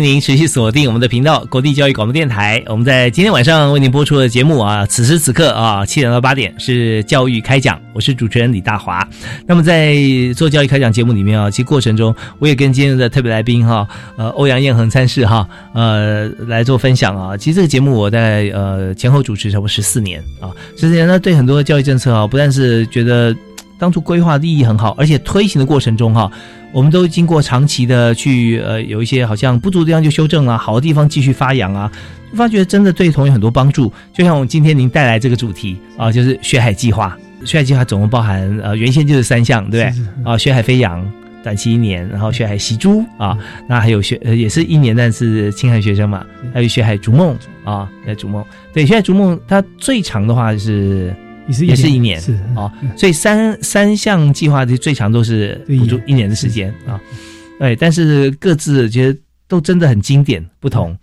您持续锁定我们的频道——国际教育广播电台。我们在今天晚上为您播出的节目啊，此时此刻啊，七点到八点是教育开讲，我是主持人李大华。那么在做教育开讲节目里面啊，其实过程中我也跟今天的特别来宾哈，呃，欧阳彦恒参事哈，呃，来做分享啊。其实这个节目我在呃前后主持差不多十四年啊，十四年呢，对很多教育政策啊，不但是觉得当初规划利益很好，而且推行的过程中哈。我们都经过长期的去呃，有一些好像不足的地方就修正啊，好的地方继续发扬啊，就发觉真的对同学很多帮助。就像我们今天您带来这个主题啊，就是学海计划学海计划总共包含呃原先就是三项，对不对？啊，学海飞扬。短期一年，然后学海习珠啊，那还有学呃也是一年，但是青海学生嘛，还有学海逐梦啊，学海逐梦。对，学海逐梦它最长的话是也是一也是一年年是啊，所以三三项计划的最长都是补助一年的时间啊。对，但是各自觉得都真的很经典不同。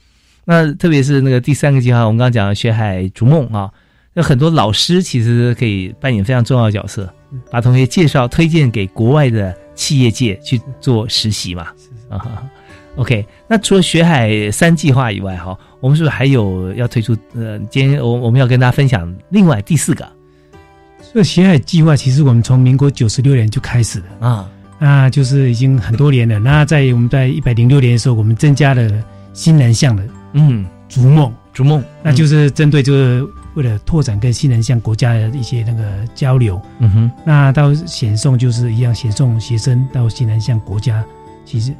那特别是那个第三个计划，我们刚刚讲的学海逐梦啊，有很多老师其实可以扮演非常重要的角色，把同学介绍推荐给国外的企业界去做实习嘛。啊，OK。那除了学海三计划以外，哈，我们是不是还有要推出？呃，今天我我们要跟大家分享另外第四个这个学海计划其实我们从民国九十六年就开始了。啊，那就是已经很多年了。那在我们在一百零六年的时候，我们增加了新南向的嗯。逐梦，逐梦，那就是针对就是为了拓展跟新南向国家的一些那个交流。嗯哼，那到选送就是一样，选送学生到新南向国家，其实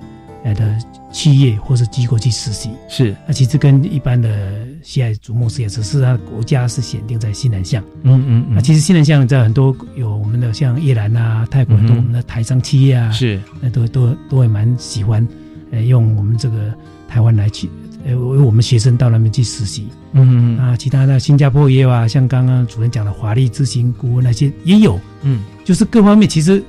呃的企业或是机构去实习。是，那其实跟一般的西海逐梦事业，只是它国家是选定在西南向。嗯嗯嗯。那其实西南向在很多有我们的像越南啊、泰国很多我们的台商企业啊，是，那都都都会蛮喜欢，呃，用我们这个台湾来去，呃，为我们学生到那边去实习。嗯嗯啊，其他的新加坡也有啊，像刚刚主任讲的华丽之行顾问那些也有，嗯，就是各方面其实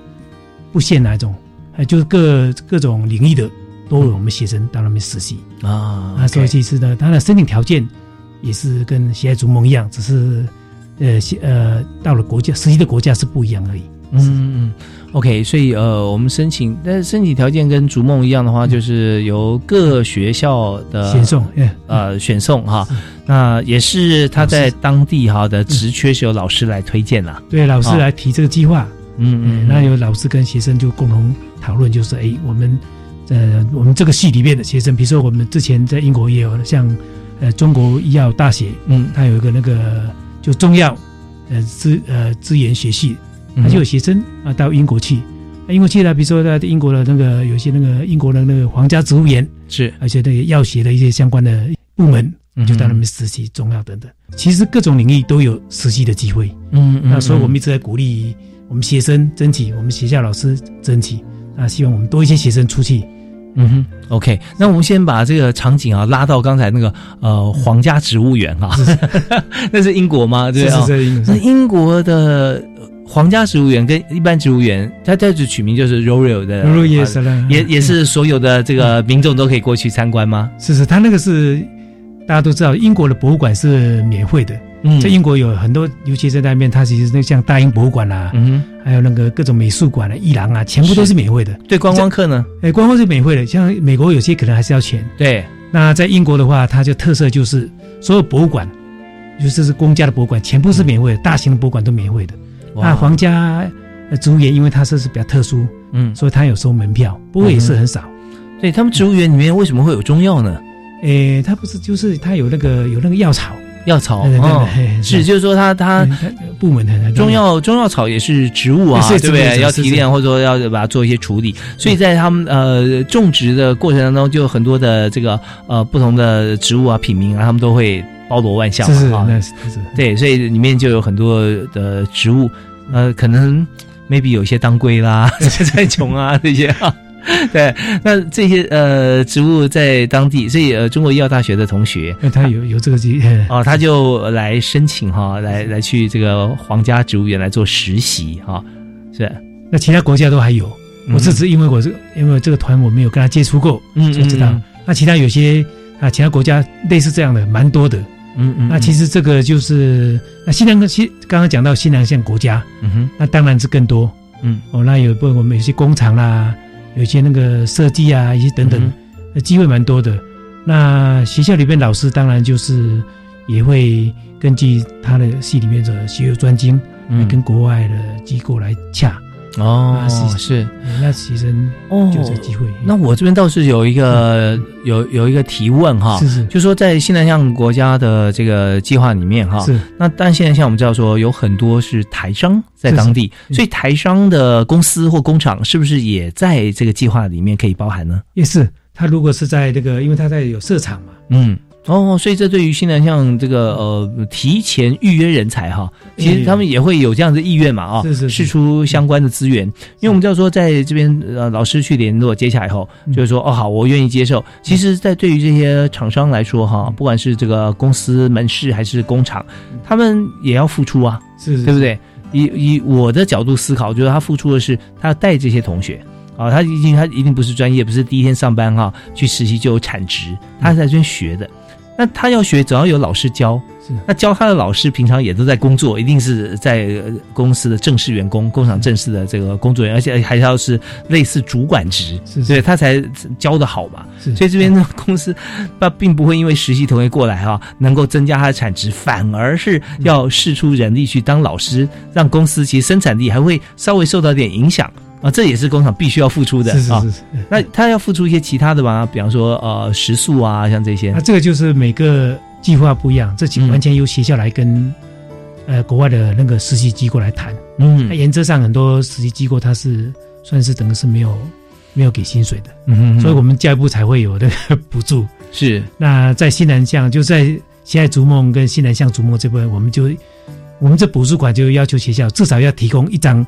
不限哪一种，呃，就是各各种领域的都有我们学生到那边实习。啊啊，所以其实呢，它的申请条件也是跟喜爱逐梦一样，只是呃呃到了国家实际的国家是不一样而已。嗯嗯，OK，所以呃，我们申请，但是申请条件跟逐梦一样的话，就是由各学校的选送嗯呃选送哈，那也是他在当地哈的职缺是由老师来推荐啦。对，老师哦来提这个计划，嗯嗯，那有老师跟学生就共同讨论，就是哎，我们呃我们这个系里面的学生，比如说我们之前在英国也有像呃中国医药大学，嗯，它有一个那个就中药呃资呃资源学系，嗯它就有学生啊到英国去，那英国去了，比如说在英国的那个有些那个英国的那个皇家植物园，是而且那个药学的一些相关的部门。就到那边实习，中药等等，其实各种领域都有实习的机会。嗯嗯那所以我们一直在鼓励我们学生争取，我们学校老师争取，那希望我们多一些学生出去。嗯哼，OK，那我们先把这个场景啊拉到刚才那个呃皇家植物园哈，那是英国吗？对啊，是是是英国那英国的皇家植物园跟一般植物园，它它就取名就是 Royal 的 Royal 也啊是啦也也是所有的这个民众都可以过去参观吗？是是，它那个是大家都知道，英国的博物馆是免费的。嗯在英国有很多留学生在那边，它其实那像大英博物馆啊，嗯还有那个各种美术馆啊、艺廊啊，全部都是免费的。对观光客呢？哎，观光是免费的，像美国有些可能还是要钱。对，那在英国的话，它就特色就是所有博物馆，尤其是公家的博物馆，全部是免费的，大型的博物馆都免费的。哇那皇家呃植物园，因为它这是比较特殊，嗯，所以它有收门票，不过也是很少。对他们植物园里面为什么会有中药呢？诶，它不是就是它有那个有那个药草，药草对对对哦是，就是说它它部门的中药中药草也是植物啊，对不对？要提炼或者说要把它做一些处理，所以在他们呃种植的过程当中，就有很多的这个呃不同的植物啊品名啊，他们都会包罗万象是是嘛啊。那是是。对，所以里面就有很多的植物，呃，可能 maybe 有一些当归啦、菜虫啊这些啊。对，那这些呃植物在当地，所以呃中国医药大学的同学，那它有有这个机，哦，他就来申请哈，来来去这个皇家植物园来做实习哈，是，那其他国家都还有。我只是因为我这个因为这个团我没有跟他接触过，嗯就知道。那其他有些啊，其他国家类似这样的蛮多的。嗯嗯那其实这个就是那西南西刚刚讲到西南向国家，嗯哼，那当然是更多。嗯，哦，那有不我们有些工厂啦，有一些那个设计啊，一些等等机会蛮多的。那学校里面老师当然就是也会根据他的系里面的学有专精，跟国外的机构来洽。哦是是，那其实哦就这机会。那我这边倒是有一个有有一个提问哈，是是。就说在西南向国家的这个计划里面哈，是。那但现在像我们知道说有很多是台商在当地，是是。所以台商的公司或工厂是不是也在这个计划里面可以包含呢？也是，他如果是在这个，因为他在有设厂嘛，嗯，哦，所以这对于新南向这个呃提前预约人才哈，其实他们也会有这样的意愿嘛啊，是是试出相关的资源，因为我们知道说在这边呃老师去联络接下来后，就是说哦好，我愿意接受。其实，在对于这些厂商来说哈，不管是这个公司门市还是工厂，他们也要付出啊，是对不对？以以我的角度思考，就是他付出的是他要带这些同学。啊，他一定他一定不是专业，不是第一天上班哈，去实习就有产值，他是在这边学的。那他要学，总要有老师教。那教他的老师平常也都在工作，一定是在公司的正式员工、工厂正式的这个工作人员，而且还要是类似主管职，对他才教的好嘛。所以这边的公司，他并不会因为实习同学过来哈，能够增加他的产值，反而是要试出人力去当老师，让公司其实生产力还会稍微受到点影响。啊，这也是工厂必须要付出的啊。那他要付出一些其他的吧，比方说呃食宿啊，像这些。那这个就是每个计划不一样，这完全由学校来跟呃国外的那个实习机构来谈。嗯，那原则上很多实习机构它是算是等于是没有没有给薪水的。嗯，所以我们教育部才会有那个补助。是。那在西南向就在西爱逐梦跟西南向逐梦这部分，我们就我们这补助款就要求学校至少要提供一张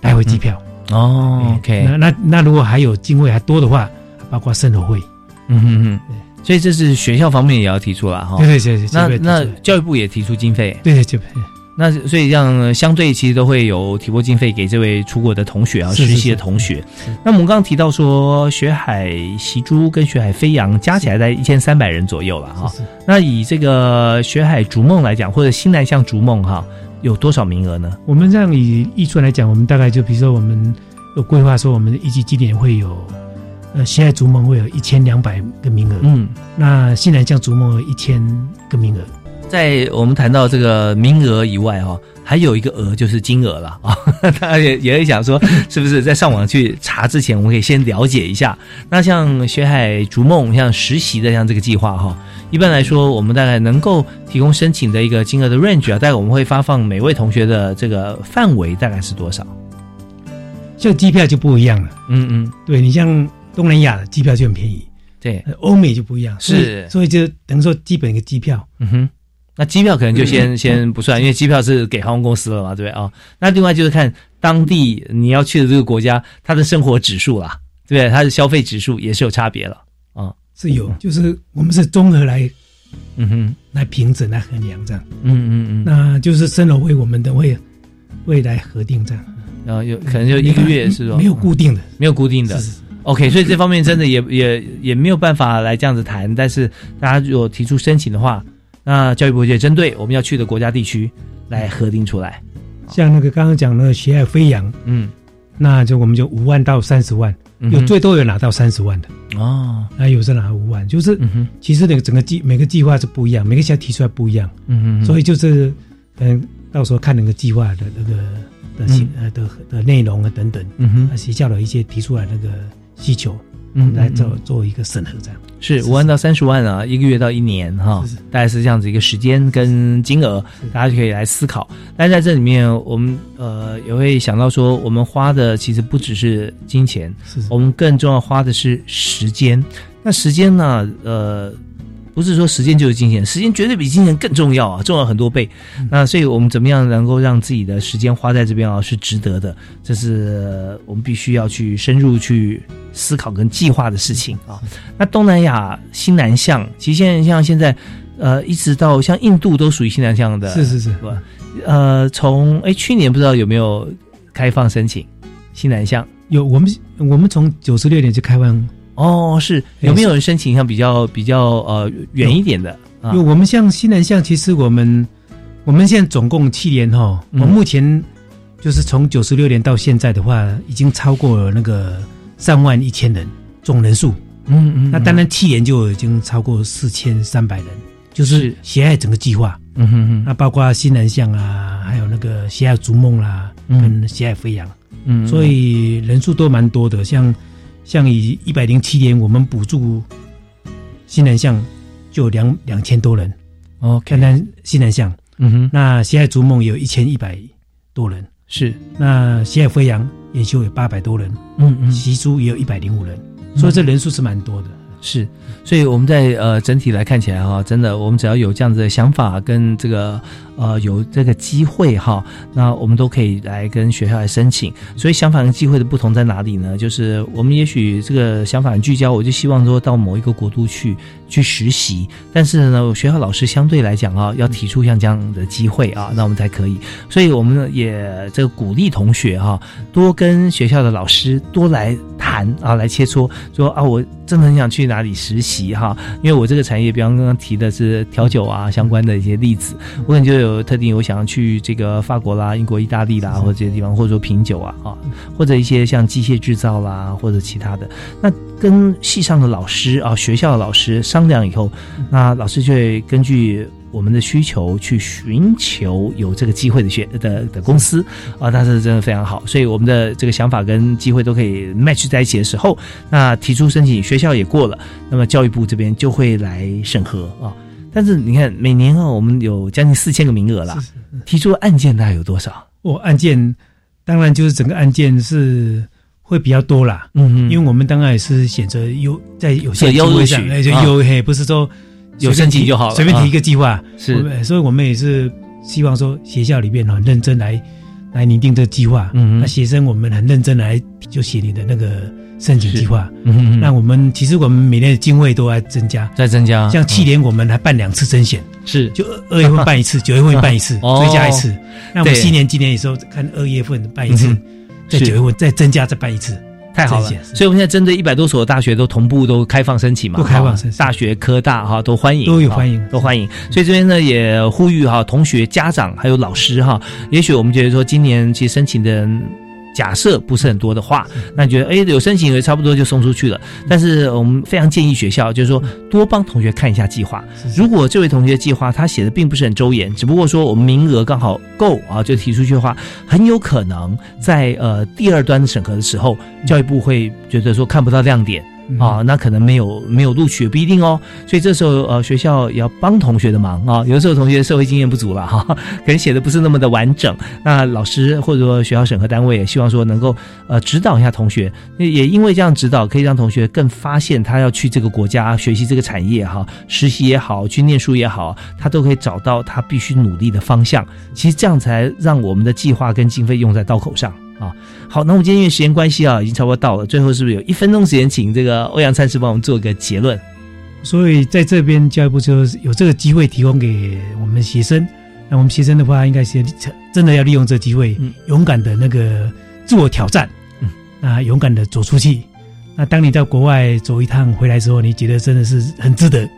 来回机票。哦，OK，那那那如果还有经费还多的话，包括生活费，嗯哼哼，所以这是学校方面也要提出了哈。对对对，那那教育部也提出经费，对对对。那所以这样相对其实都会有提拨经费给这位出国的同学啊，实习的同学。那我们刚刚提到说，学海习珠跟学海飞扬加起来在一千三百人左右了哈。那以这个学海逐梦来讲，或者新南向逐梦哈。有多少名额呢？我们这样以预算来讲，我们大概就比如说，我们有规划说，我们预计今年会有，呃，西爱逐梦会有一千两百个名额。嗯，那新南向逐梦一千个名额。在我们谈到这个名额以外，哈，还有一个额就是金额了啊。大家也也会想说，是不是在上网去查之前，我们可以先了解一下？那像学海逐梦，像实习的像这个计划，哈。一般来说，我们大概能够提供申请的一个金额的 range 啊，大概我们会发放每位同学的这个范围大概是多少？像机票就不一样了。嗯嗯，对你像东南亚的机票就很便宜，对，欧美就不一样，是，所以就等于说基本一个机票。嗯哼，那机票可能就先先不算，因为机票是给航空公司了嘛，对不对？啊？那另外就是看当地你要去的这个国家，它的生活指数啦，对不对？它的消费指数也是有差别了啊。是有，就是我们是综合来，嗯哼，来评整来衡量这样，嗯嗯嗯，那就是生活费我们的会未来核定这样，然后有可能就一个月是吧？没有固定的，没有固定的，OK，所以这方面真的也也也没有办法来这样子谈，但是大家如果提出申请的话，那教育部也针对我们要去的国家地区来核定出来，像那个刚刚讲那个学海飞扬，嗯，那就我们就五万到三十万。有最多有拿到三十万的。哦，那有是拿五万，就是其实那个整个计每个计划是不一样，每个学校提出来不一样，嗯嗯，所以就是嗯，到时候看那个计划的那个的形呃的的内容啊等等，嗯哼，学校的一些提出来那个需求。嗯，来做做一个审核，这样是五万到三十万啊，一个月到一年哈，大概是这样子一个时间跟金额，大家就可以来思考。但在这里面，我们呃也会想到说，我们花的其实不只是金钱，我们更重要花的是时间。那时间呢，呃。不是说时间就是金钱，时间绝对比金钱更重要啊，重要很多倍。那所以我们怎么样能够让自己的时间花在这边啊，是值得的？这是我们必须要去深入去思考跟计划的事情啊。那东南亚新南向，其实现在像现在，呃，一直到像印度都属于新南向的，是是是，吧？呃，从哎去年不知道有没有开放申请新南向？有，我们我们从九十六年就开放。哦，是有没有人申请像比较比较呃远一点的？因为我们像西南向，其实我们我们现在总共七年哈，我目前就是从九十六年到现在的话，已经超过了那个三万一千人总人数。嗯嗯，那当然七年就已经超过四千三百人，就是喜爱整个计划。嗯哼哼，那包括西南向啊，还有那个喜爱逐梦啦，跟喜爱飞扬。嗯，所以人数都蛮多的，像。像以一百零七年，我们补助西南向就两两千多人。哦，看看西南向，嗯哼，那西海逐梦有一千一百多人，是。那西海飞扬研修有八百多人，嗯嗯，习书也有一百零五人，所以这人数是蛮多的。是，所以我们在呃整体来看起来哈，真的，我们只要有这样子的想法跟这个呃有这个机会哈，那我们都可以来跟学校来申请。所以想法跟机会的不同在哪里呢？就是我们也许这个想法很聚焦，我就希望说到某一个国度去去实习，但是呢，学校老师相对来讲啊，要提出像这样的机会啊，那我们才可以。所以我们也这个鼓励同学哈，多跟学校的老师多来谈啊，来切磋，说啊，我真的很想去哪里实习哈，因为我这个产业，比方刚刚提的是调酒啊相关的一些例子，我可能就有特定我想要去这个法国啦、英国、意大利啦，或者这些地方，或者说品酒啊啊，或者一些像机械制造啦，或者其他的。那跟系上的老师啊、学校的老师商量以后，那老师就会根据。我们的需求去寻求有这个机会的学的的公司啊，那是真的非常好。所以我们的这个想法跟机会都可以 match 在一起的时候，那提出申请，学校也过了，那么教育部这边就会来审核啊。但是你看，每年啊，我们有将近四千个名额了，提出案件大概有多少？哦，案件当然就是整个案件是会比较多啦。嗯嗯，因为我们当然也是选择优在有些机会上，哎，就优嘿，不是说。有申请就好了，随便提一个计划是，所以我们也是希望说学校里面很认真来来拟定这个计划。嗯，那学生我们很认真来就写你的那个申请计划。嗯，那我们其实我们每年的经费都在增加，在增加。像去年我们还办两次甄选，是就二二月份办一次，九月份办一次，追加一次。那我们新年今年也说看二月份办一次，在九月份再增加再办一次。太好了，所以我们现在针对一百多所大学都同步都开放申请嘛，都开放申请，大学科大哈都欢迎，都有欢迎，都欢迎。所以这边呢也呼吁哈同学、家长还有老师哈，也许我们觉得说今年其实申请的人。假设不是很多的话，那你觉得哎有申请也差不多就送出去了。但是我们非常建议学校，就是说多帮同学看一下计划。如果这位同学计划他写的并不是很周延，只不过说我们名额刚好够啊，就提出去的话，很有可能在呃第二端审核的时候，教育部会觉得说看不到亮点。啊，那可能没有没有录取不一定哦，所以这时候呃学校要帮同学的忙啊，有的时候同学社会经验不足了 哈，可能写的不是那么的完整，那老师或者说学校审核单位也希望说能够呃指导一下同学，也因为这样指导可以让同学更发现他要去这个国家学习这个产业哈，实习也好，去念书也好，他都可以找到他必须努力的方向，其实这样才让我们的计划跟经费用在刀口上。啊，好，那我们今天因为时间关系啊，已经差不多到了，最后是不是有一分钟时间，请这个欧阳参事帮我们做个结论？所以在这边教育部就有这个机会提供给我们学生，那我们学生的话，应该是真的要利用这机会，勇敢的那个自我挑战，嗯，那，勇敢的走出去。那当你到国外走一趟回来之后，你觉得真的是很值得。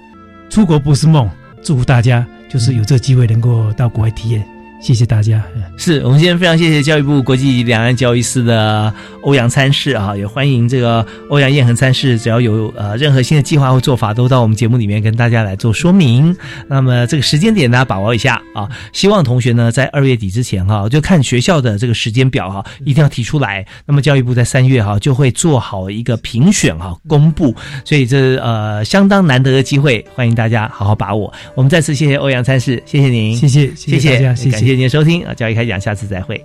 出国不是梦，祝福大家就是有这个机会能够到国外体验。谢谢大家。是我们今天非常谢谢教育部国际两岸教育司的欧阳参事啊，也欢迎这个欧阳彦恒参事，只要有呃任何新的计划或做法，都到我们节目里面跟大家来做说明。那么这个时间点大家把握一下啊，希望同学呢在二月底之前哈，就看学校的这个时间表哈，一定要提出来。那么教育部在三月哈就会做好一个评选哈公布，所以这呃相当难得的机会，欢迎大家好好把握。我们再次谢谢欧阳参事，谢谢您，谢谢谢谢大家，谢谢。谢谢收听啊！教育开讲，下次再会。